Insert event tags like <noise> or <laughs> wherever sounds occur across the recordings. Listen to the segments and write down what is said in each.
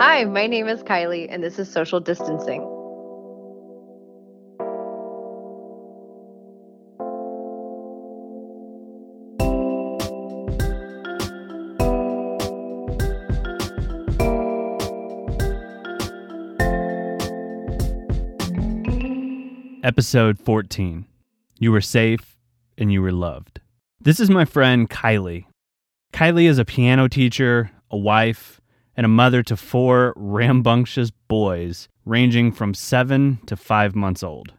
Hi, my name is Kylie, and this is Social Distancing. Episode 14 You Were Safe and You Were Loved. This is my friend Kylie. Kylie is a piano teacher, a wife, and a mother to four rambunctious boys ranging from seven to five months old.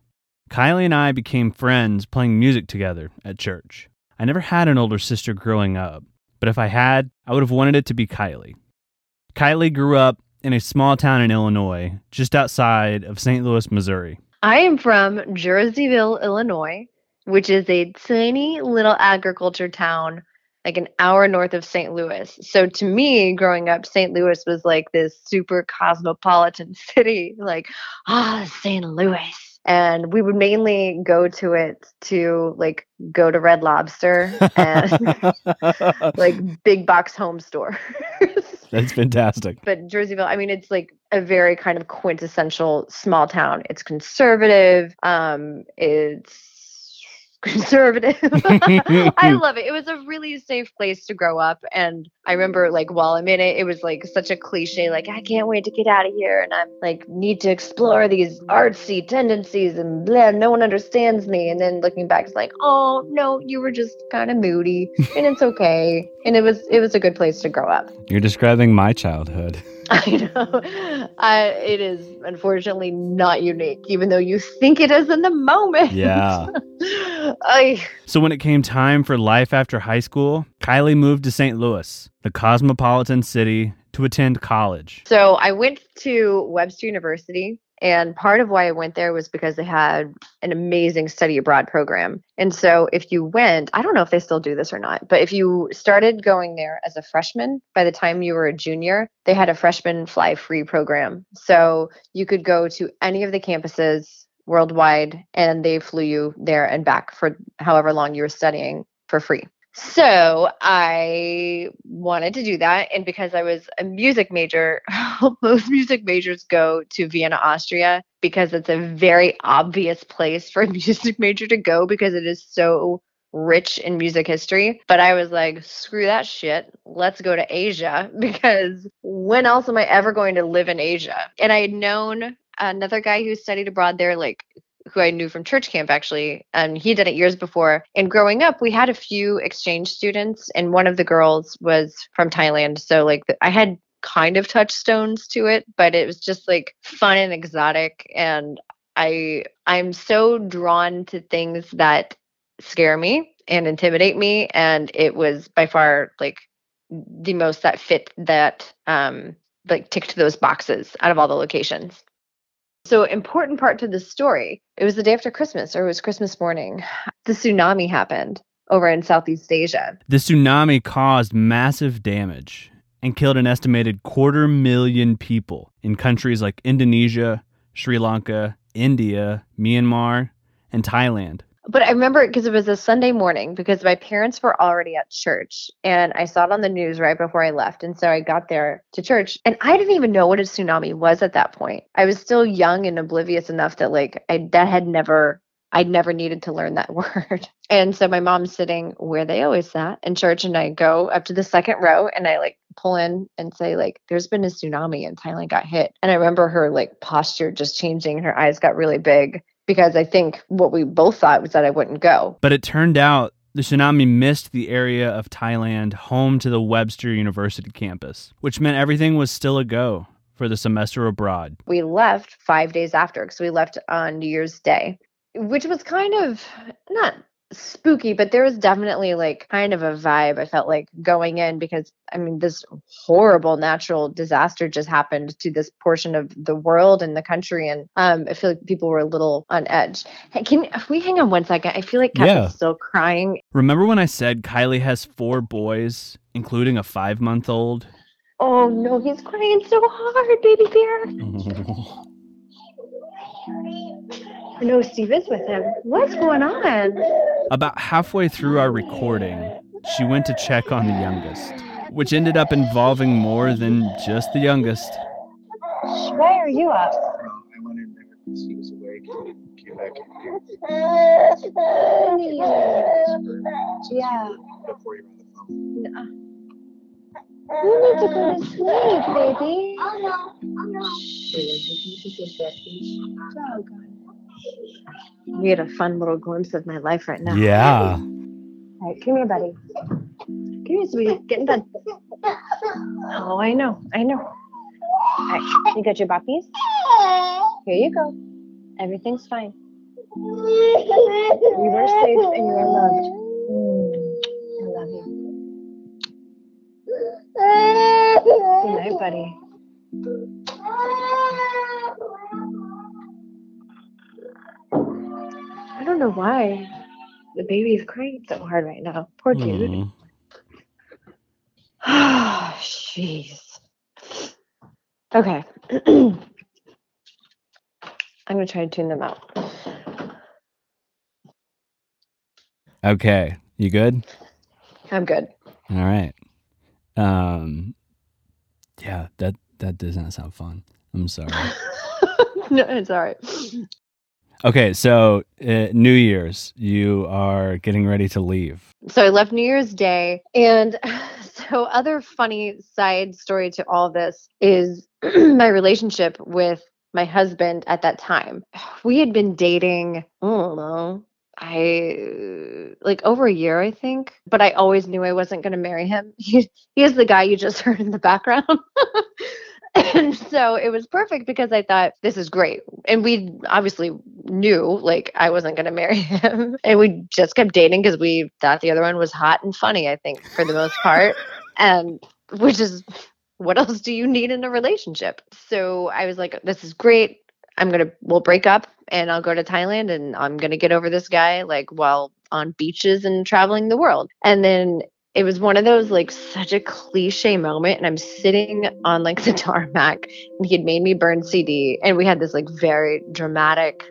Kylie and I became friends playing music together at church. I never had an older sister growing up, but if I had, I would have wanted it to be Kylie. Kylie grew up in a small town in Illinois, just outside of St. Louis, Missouri. I am from Jerseyville, Illinois, which is a tiny little agriculture town like an hour north of St. Louis. So to me, growing up, St. Louis was like this super cosmopolitan <laughs> city, like, ah, St. Louis. And we would mainly go to it to like go to Red Lobster and <laughs> like big box home store. <laughs> That's fantastic. But Jerseyville, I mean, it's like a very kind of quintessential small town. It's conservative. Um, it's conservative. <laughs> <laughs> I love it. It was a really safe place to grow up. And I remember like while I'm in it, it was like such a cliche, like, I can't wait to get out of here. And I'm like, need to explore these artsy tendencies and blah, no one understands me. And then looking back, it's like, oh no, you were just kind of moody and it's okay. And it was it was a good place to grow up. You're describing my childhood. <laughs> <laughs> I know. I, it is unfortunately not unique, even though you think it is in the moment. Yeah. <laughs> I, So when it came time for life after high school, Kylie moved to St. Louis, the cosmopolitan city, to attend college. so I went to Webster University, and part of why I went there was because they had an amazing study abroad program. And so if you went, I don't know if they still do this or not, but if you started going there as a freshman, by the time you were a junior, they had a freshman fly free program. So you could go to any of the campuses worldwide and they flew you there and back for however long you were studying for free. So I wanted to do that. And because I was a music major, <laughs> most music majors go to Vienna, Austria, because it's a very obvious place for a <laughs> music major to go because it is so rich in music history. But I was like, screw that shit. Let's go to Asia <laughs> because when else am I ever going to live in Asia? And I had known another guy who studied abroad there, like who I knew from church camp actually, and he did it years before. And growing up, we had a few exchange students, and one of the girls was from Thailand. So like I had kind of touchstones to it, but it was just like fun and exotic. And I I'm so drawn to things that scare me and intimidate me, and it was by far like the most that fit that um like ticked those boxes out of all the locations. So important part to the story. It was the day after Christmas, or it was Christmas morning. <sighs> The tsunami happened over in Southeast Asia. The tsunami caused massive damage and killed an estimated quarter million people in countries like Indonesia, Sri Lanka, India, Myanmar, and Thailand. But I remember it because it was a Sunday morning because my parents were already at church and I saw it on the news right before I left. And so I got there to church and I didn't even know what a tsunami was at that point. I was still young and oblivious enough that like I that had never I'd never needed to learn that <laughs> word. And so my mom's sitting where they always sat in church and I go up to the second row and I like pull in and say like there's been a tsunami and Thailand got hit. And I remember her like posture just changing her eyes got really big because I think what we both thought was that I wouldn't go. But it turned out the tsunami missed the area of Thailand home to the Webster University campus, which meant everything was still a go for the semester abroad. We left 5 days after cuz we left on New Year's Day, which was kind of not spooky, but there was definitely like kind of a vibe I felt like going in because I mean this horrible natural disaster just happened to this portion of the world and the country and um I feel like people were a little on edge. Hey, can if we hang on one second? I feel like Kevin's Yeah. still crying. Remember when I said Kylie has four boys, including a five month old? Oh no, he's crying so hard, baby bear. <laughs> No, Steve is with him. What's going on? About halfway through our recording, she went to check on the youngest, which ended up involving more than just the youngest. Why are you up? Um, I went in there because he was awake and came back in here. Yeah. Before you were the phone. You need to go to sleep, baby. Oh no, oh no. Oh, God. We had a fun little glimpse of my life right now. Yeah. All right, come here, buddy. Come here, sweetie. Get in bed. Oh, I know. I know. All right, you got your buppies? Here you go. Everything's fine. You were safe and you are loved. I love you. Good night, buddy. Don't know why the baby is crying so hard right now. Poor dude. Mm. <sighs> Jeez. Okay. <clears throat> I'm gonna try to tune them out. Okay. You good? I'm good. All right. Um yeah, that that does not sound fun. I'm sorry. <laughs> no, it's all right. Okay, so uh, New Year's, you are getting ready to leave. So I left New Year's Day, and <laughs> so other funny side story to all this is <clears throat> my relationship with my husband at that time. <sighs> We had been dating, I don't know, I like over a year, I think, but I always knew I wasn't going to marry him. <laughs> He, he is the guy you just <laughs> heard in the background. And <laughs> so it was perfect because I thought this is great. And we obviously knew like I wasn't going to marry <laughs> him. And we just kept dating because we thought the other one was hot and funny, I think, for the most part. and <laughs> um, which is what else do you need in a relationship? So I was like, this is great. I'm going to, we'll break up and I'll go to Thailand and I'm going to get over this guy like while on beaches and traveling the world. And then it was one of those like such a cliche moment and i'm sitting on like the <laughs> tarmac and he had made me burn cd and we had this like very dramatic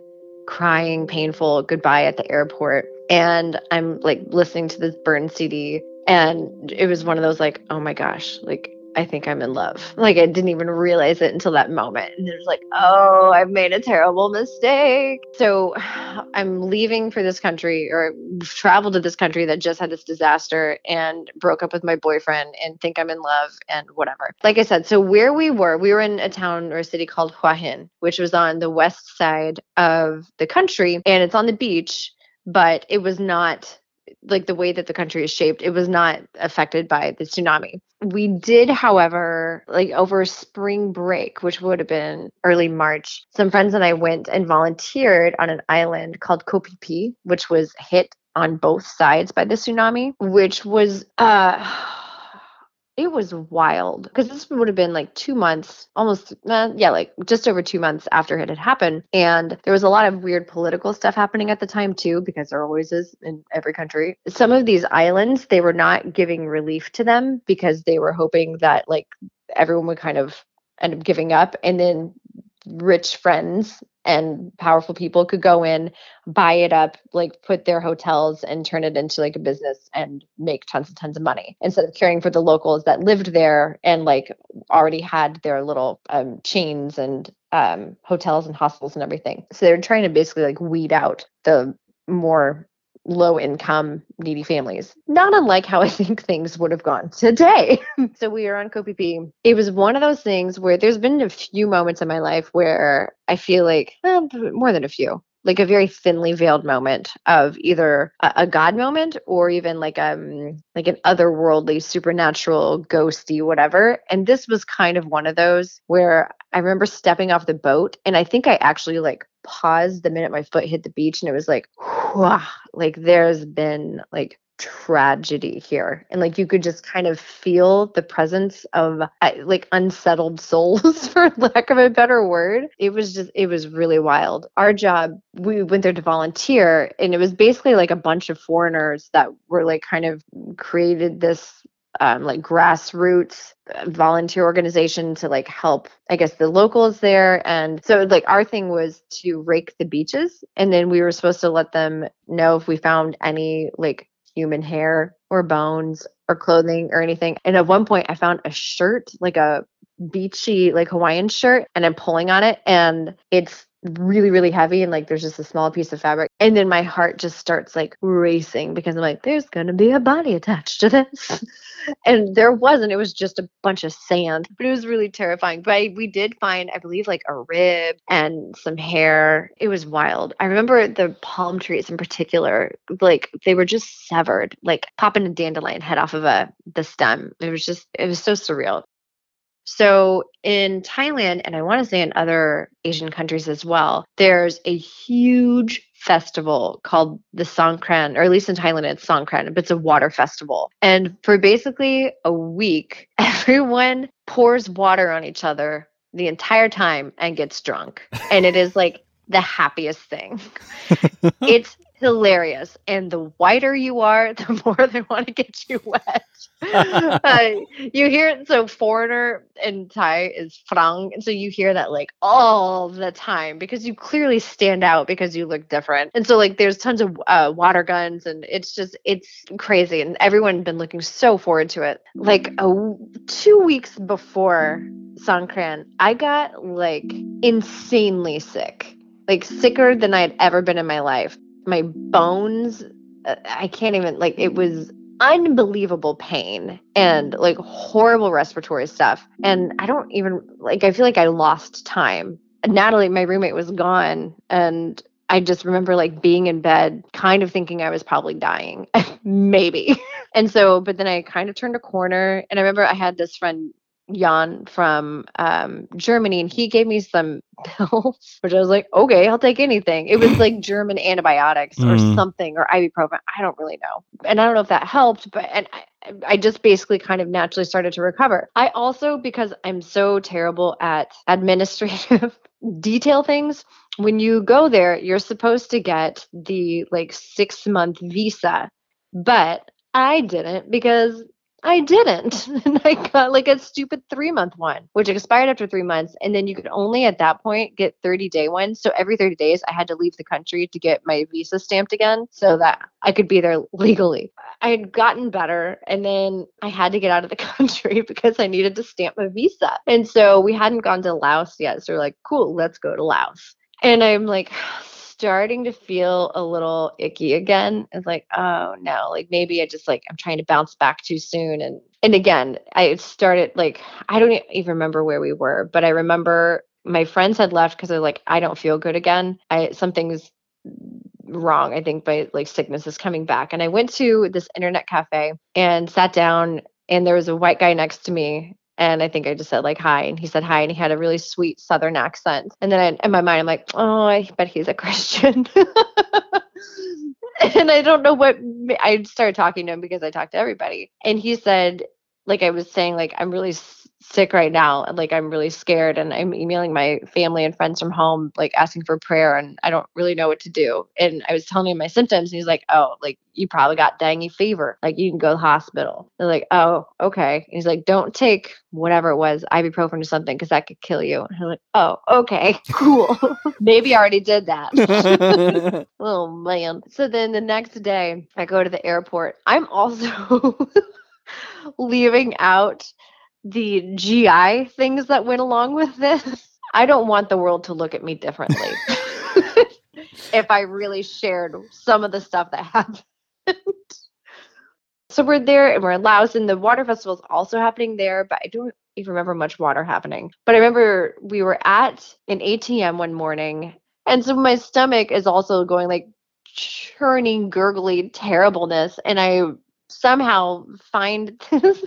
crying painful goodbye at the airport and i'm like listening to this burn cd and it was one of those like oh my gosh like I think I'm in love. Like I didn't even realize it until that moment. And it was like, oh, I've made a terrible mistake. So <sighs> I'm leaving for this country or traveled to this country that just had this disaster and broke up with my boyfriend and think I'm in love and whatever. Like I said, so where we were, we were in a town or a city called Hua Hin, which was on the west side of the country and it's on the beach, but it was not like the way that the country is shaped, it was not affected by the tsunami. We did, however, like over spring break, which would have been early March, some friends and I went and volunteered on an island called Phi, which was hit on both sides by the tsunami, which was uh it was wild because this would have been like two months almost uh, yeah like just over two months after it had happened. And there was a lot of weird political stuff happening at the time too because there always is in every country. Some of these islands they were not giving relief to them because they were hoping that like everyone would kind of end up giving up. And then rich friends and powerful people could go in, buy it up, like put their hotels and turn it into like a business and make tons and tons of money instead of caring for the locals that lived there and like already had their little um, chains and um, hotels and hostels and everything. So they're trying to basically like weed out the more low income needy families. Not unlike how i <laughs> think things would have gone today. <laughs> So we are on Phi. it was one of those things where there's been a few moments in my life where i feel like well, more than a few like a very thinly veiled moment of either a, a god moment or even like um like an otherworldly supernatural ghosty whatever. And this was kind of one of those where i remember stepping off the boat and i think i actually like paused the minute my foot hit the beach and it was like like there's been like tragedy here. And like you could just kind of feel the presence of uh, like unsettled <laughs> souls for lack of a better word. It was just it was really wild. Our job we went there to volunteer and it was basically like a bunch of foreigners that were like kind of created this um, like grassroots uh, volunteer organization to like help i guess the locals there. And so like our thing was to rake the beaches and then we were supposed to let them know if we found any like human hair or bones or clothing or anything. And at one point, I found a shirt, like a beachy, like Hawaiian shirt, and I'm pulling on it, and it's really really heavy and like there's just a small piece of fabric and then my heart just starts like racing because i'm like there's gonna be a body attached to this. <laughs> And there wasn't it was just a bunch of sand but it was really terrifying but I, we did find i believe like a rib and some hair. It was wild. I remember the palm trees in particular like they were just severed like popping a dandelion head off of a the stem. It was just it was so surreal so in Thailand, and I want to say in other Asian countries as well, there's a huge festival called the Songkran, or at least in Thailand, it's Songkran, but it's a water festival. And for basically a week, <laughs> everyone pours water on each other the entire time and gets drunk. And it is like the happiest thing. <laughs> it's hilarious. And the whiter you are, <laughs> the more they want to get you wet. <laughs> uh, you hear it. So foreigner in Thai is farang. And so you hear that like all the time because you clearly stand out because you look different. And so like there's tons of uh, water guns and it's just, it's crazy. And everyone been looking so forward to it. Like a, two weeks before Songkran, I got like insanely sick like sicker than I had ever been in my life my bones uh, I can't even like it was unbelievable pain and like horrible respiratory stuff. And I don't even like I feel like I lost time. Natalie, my roommate, was gone and I just remember like being in bed, kind of thinking I was probably dying, <laughs> maybe. <laughs> and so, but then I kind of turned a corner. And I remember I had this friend, Jan from um, Germany, and he gave me some <laughs> pills, which I was like, okay, I'll take anything. It was like German antibiotics or mm. something, or ibuprofen. I don't really know, and I don't know if that helped, but and I, I just basically kind of naturally started to recover. I also, because I'm so terrible at administrative <laughs> detail things, when you go there, you're supposed to get the like six month visa, but I didn't because I didn't. <laughs> And I got like a stupid three month one, which expired after three months. And then you could only at that point get 30 day ones. So every 30 days, I had to leave the country to get my visa stamped again so that I could be there legally. I had gotten better and then I had to get out of the <laughs> country because I needed to stamp my visa. And so we hadn't gone to Laos yet. So we're like, cool, let's go to Laos. And I'm like, starting to feel a little icky again. It's like, oh no, like maybe I just like I'm trying to bounce back too soon. And and again, I started like I don't even remember where we were, but I remember my friends had left because they're like, I don't feel good again. I something's wrong. I think my like sickness is coming back. And I went to this internet cafe and sat down and there was a white guy next to me and I think I just said like hi, and he said hi, and he had a really sweet Southern accent. And then I, in my mind, I'm like, oh, I bet he's a Christian. <laughs> and I don't know what I started talking to him because I talked to everybody, and he said, like I was saying, like I'm really sick right now and like I'm really scared and I'm emailing my family and friends from home like asking for prayer and I don't really know what to do. And I was telling him my symptoms and he's like, "Oh, like you probably got dengue fever. Like you can go to the hospital." They're like, "Oh, okay." And he's like, "Don't take whatever it was, ibuprofen or something because that could kill you." And I'm like, "Oh, okay. <laughs> Cool. <laughs> Maybe I already did that." <laughs> oh man. So then the next day I go to the airport. I'm also leaving out the GI things that went along with this. I don't want the world to look at me differently. <laughs> if I really shared some of the stuff that happened. so we're there and we're in Laos, and the water festival is also happening there, but I don't even remember much water happening. But I remember we were at an ATM one morning, and so my stomach is also going like churning, gurgly terribleness, and I somehow find <laughs> this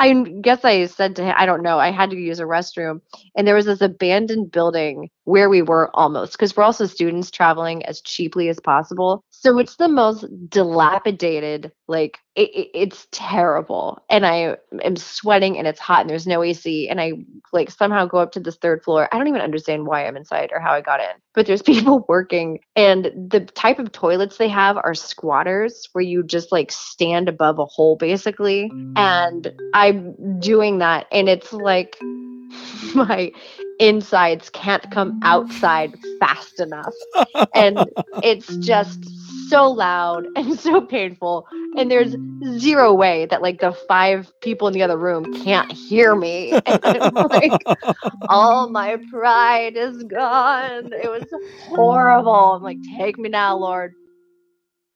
I guess I said to him, I don't know, I had to use a restroom. And there was this abandoned building where we were almost, because we're also students traveling as cheaply as possible. So it's the most dilapidated, like, it, it, it's terrible. And I am sweating and it's hot and there's no AC. And I, like, somehow go up to this third floor. I don't even understand why I'm inside or how I got in, but there's <laughs> people working. And the type of toilets they have are squatters where you just, like, stand above a hole, basically. And I'm doing that and it's like <laughs> my insides can't come outside fast enough. and it's just so loud <laughs> and so painful. And there's zero way that like the five people in the other room can't hear me. <laughs> And like all my pride is gone. It was horrible. I'm like, take me now, Lord.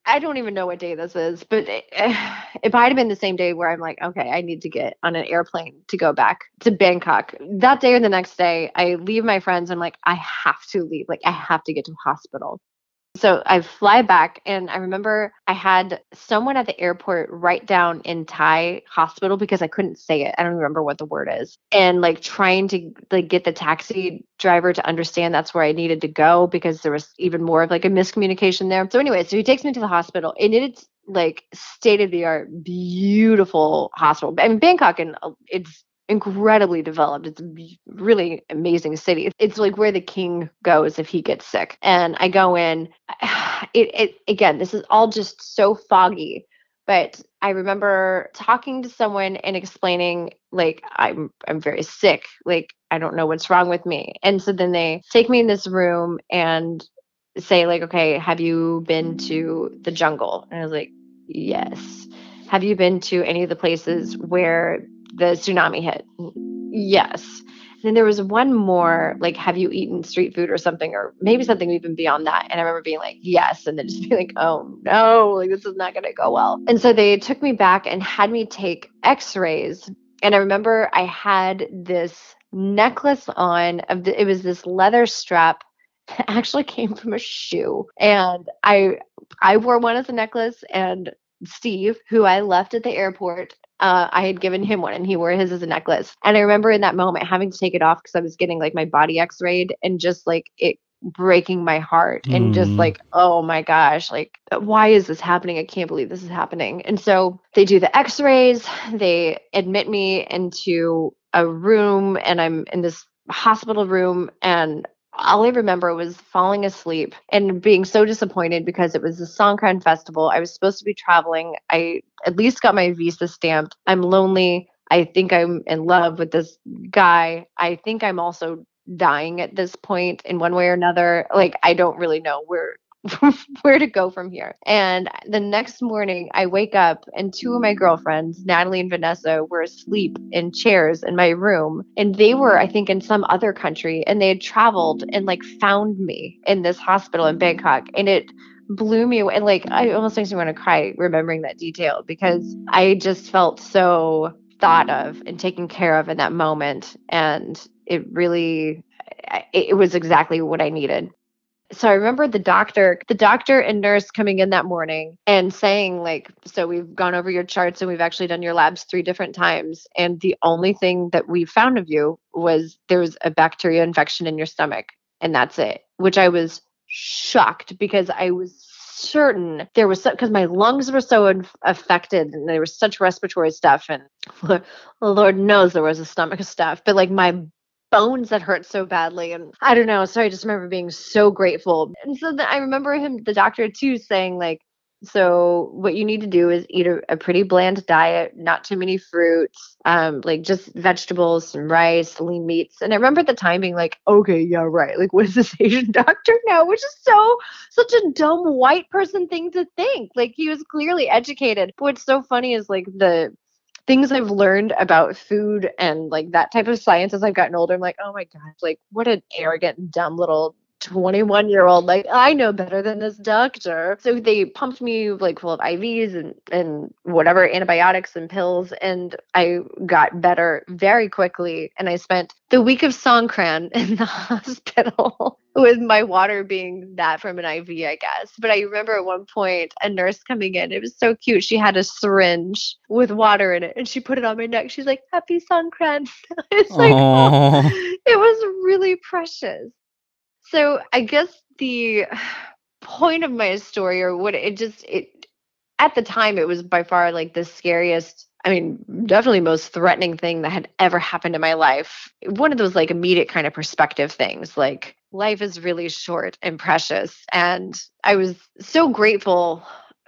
I don't even know what day this is, but it, <sighs> it might have been the same day where I'm like, okay, I need to get on an airplane to go back to Bangkok. That day or the next day, I leave my friends. I'm like, I have to leave. Like, I have to get to the hospital. So I fly back, and I remember I had someone at the airport write down in Thai hospital because I couldn't say it. I don't remember what the word is, and like trying to like get the taxi driver to understand that's where I needed to go because there was even more of like a miscommunication there. So anyway, so he takes me to the hospital, and it's like state of the art, beautiful hospital. I mean, Bangkok, and uh, it's incredibly developed. It's a really amazing city. It's like where the king goes if he gets sick. And I go in. <sighs> It, it again, this is all just so foggy. But I remember talking to someone and explaining like I'm I'm very sick. Like I don't know what's wrong with me. And so then they take me in this room and say like, okay, have you been to the jungle? And I was like, yes. Have you been to any of the places where the tsunami hit. Yes. And then there was one more, like, have you eaten street food or something, or maybe something even beyond that? And I remember being like, yes. And then just <laughs> being like, oh no, like, this is not going to go well. And so they took me back and had me take x rays. And I remember I had this necklace on of the, it was this leather strap that <laughs> actually came from a shoe and i i wore one as a necklace and steve who i left at the airport uh, I had given him one and he wore his as a necklace. And I remember in that moment having to take it off because I was getting like my body x rayed and just like it breaking my heart and mm. just like, oh my gosh, like, why is this happening? I can't believe this is happening. And so they do the x rays, they admit me into a room, and I'm in this hospital room and all I remember was falling asleep and being so disappointed because it was the Songkran festival. I was supposed to be traveling. I at least got my visa stamped. I'm lonely. I think I'm in love with this guy. I think I'm also dying at this point in one way or another. Like I don't really know where <laughs> where to go from here. And the next morning, I wake up and two of my girlfriends, Natalie and Vanessa, were asleep in chairs in my room. And they were, I think, in some other country and they had traveled and like found me in this hospital in Bangkok. And it blew me away. And like, I almost makes me want to cry remembering that detail because I just felt so thought of and taken care of in that moment. And it really, it was exactly what I needed so I remember the doctor, the doctor and nurse coming in that morning and saying, like, so we've gone over your charts and we've actually done your labs three different times. And the only thing that we found of you was there was a bacteria infection in your stomach. And that's it, which I was shocked because I was certain there was because my lungs were so inf- affected and there was such respiratory stuff and <laughs> lord knows there was a stomach stuff but like my bones that hurt so badly. And I don't know. So I just remember being so grateful. And so then I remember him, the doctor too, saying, like, so what you need to do is eat a, a pretty bland diet, not too many fruits, um, like just vegetables, some rice, lean meats. And I remember at the time being like, okay, yeah, right. Like, what is this <laughs> Asian doctor now? Which is so such a dumb white person thing to think. Like he was clearly educated. But what's so funny is like the things I've learned about food and like that type of science as I've gotten older, I'm like, oh my gosh, like what an arrogant, dumb little 21 year old like i know better than this doctor. So they pumped me like full of ivs and and whatever antibiotics and pills and i got better very quickly. And i spent the week of songkran <laughs> in the hospital <laughs> with my water being that from an iv i guess. But i remember at one point a nurse coming in. It was so cute. She had a syringe with water in it and she put it on my neck. She's like happy songkran. <laughs> It's like oh, it was really precious so I guess the <sighs> point of my story or what it just it at the time it was by far like the scariest I mean, definitely most threatening thing that had ever happened in my life. One of those like immediate kind of perspective things, like life is really short and precious. And I was so grateful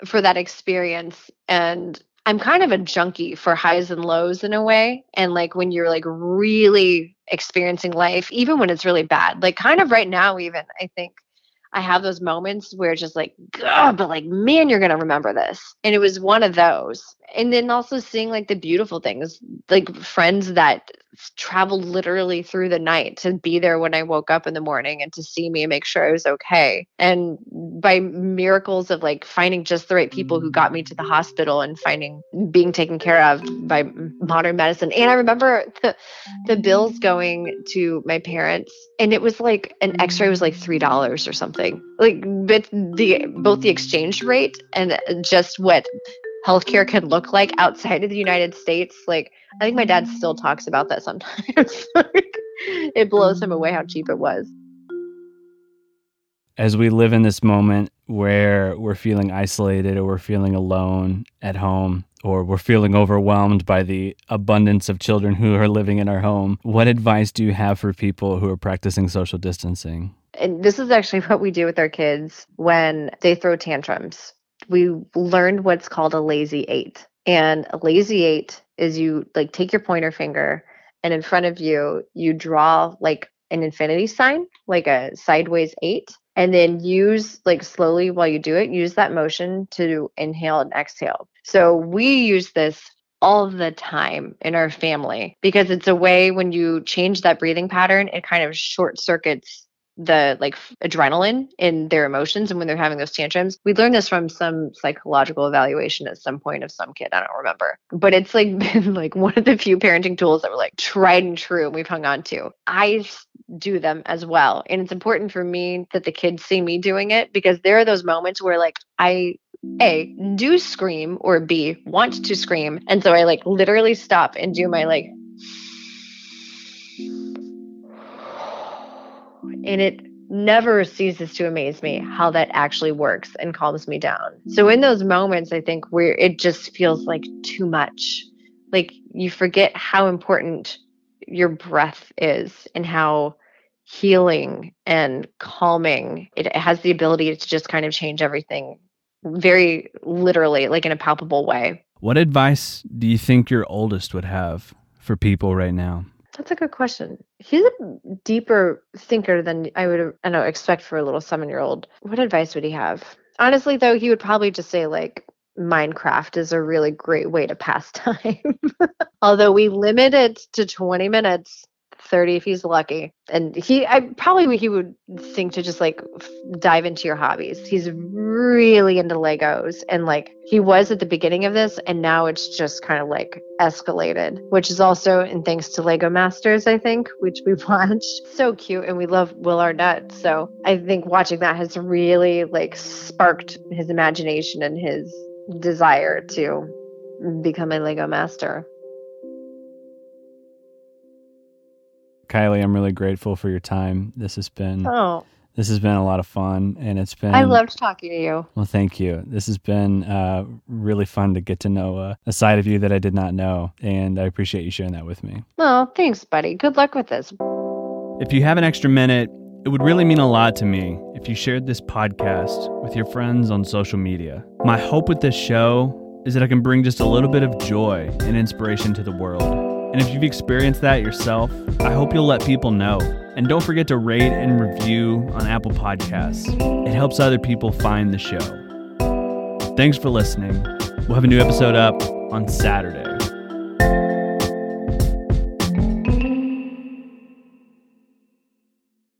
for that experience. And I'm kind of a junkie for highs and lows in a way. And like when you're like really experiencing life, even when it's really bad, like kind of right now, even I think I have those moments where it's just like, God, but like, man, you're gonna remember this. And it was one of those. And then also seeing like the beautiful things, like friends that traveled literally through the night to be there when I woke up in the morning and to see me and make sure I was okay. And by miracles of like finding just the right people who got me to the hospital and finding being taken care of by modern medicine. And I remember the, the bills going to my parents and it was like an x-ray was like three dollars or something. Like but the both the exchange rate and just what healthcare can look like outside of the United States. Like, I think my dad still mm. talks about that sometimes. <laughs> it blows him away how mm. cheap it was. As we live in this moment where we're feeling isolated or we're feeling alone at home or we're feeling overwhelmed by the abundance of children who are living in our home, what advice do you have for people who are practicing social distancing? And this is actually what we do with our kids when they throw tantrums we learned what's called a lazy eight. And a lazy eight is you like take your pointer finger and in front of you, you draw like an infinity sign, like a sideways eight, and then use like slowly while you do it, use that motion to inhale and exhale. So we use this all the time in our family because it's a way when you change that breathing pattern, it kind of short circuits the like adrenaline in their emotions and when they're having those tantrums. We learned this from some psychological evaluation at some point of some kid. I don't remember. But it's like <laughs> been like one of the few parenting tools that were like tried and true and we've hung on to. I do them as well. And it's important for me that the kids see me doing it because there are those moments where like I a do scream or b want to scream and so i like literally stop and do my like And it never ceases to amaze me how that actually works and calms me down. So in those moments, I think where it just feels like too much, like you forget how important your breath is and how healing and calming it has the ability to just kind of change everything very literally, like in a palpable way. What advice do you think your oldest would have for people right now? That's a good question. He's a deeper thinker than I would I know expect for a little seven year old. What advice would he have? Honestly, though, he would probably just say like Minecraft is a really great way to pass <laughs> time. Although we limit it to 20 minutes 30 if he's lucky. And he, I probably he would think to just like dive into your hobbies. He's really into Legos and like he was at the beginning of this and now it's just kind of like escalated, which is also in thanks to Lego Masters, I think, which we <laughs> watched. So cute and we love Will Arnett. So I think watching that has really like sparked his imagination and his desire to become a Lego master. Kylie, I'm really grateful for your time. This has been oh. This has been a lot of fun, and it's been. I loved talking to you. Well, thank you. This has been uh, really fun to get to know uh, a side of you that I did not know, and I appreciate you sharing that with me. Oh, thanks, buddy. Good luck with this. If you have an extra minute, it would really mean a lot to me if you shared this podcast with your friends on social media. My hope with this show is that I can bring just a little bit of joy and inspiration to the world. And if you've experienced that yourself, I hope you'll let people know. And don't forget to rate and review on Apple Podcasts. It helps other people find the show. Thanks for listening. We'll have a new episode up on Saturday.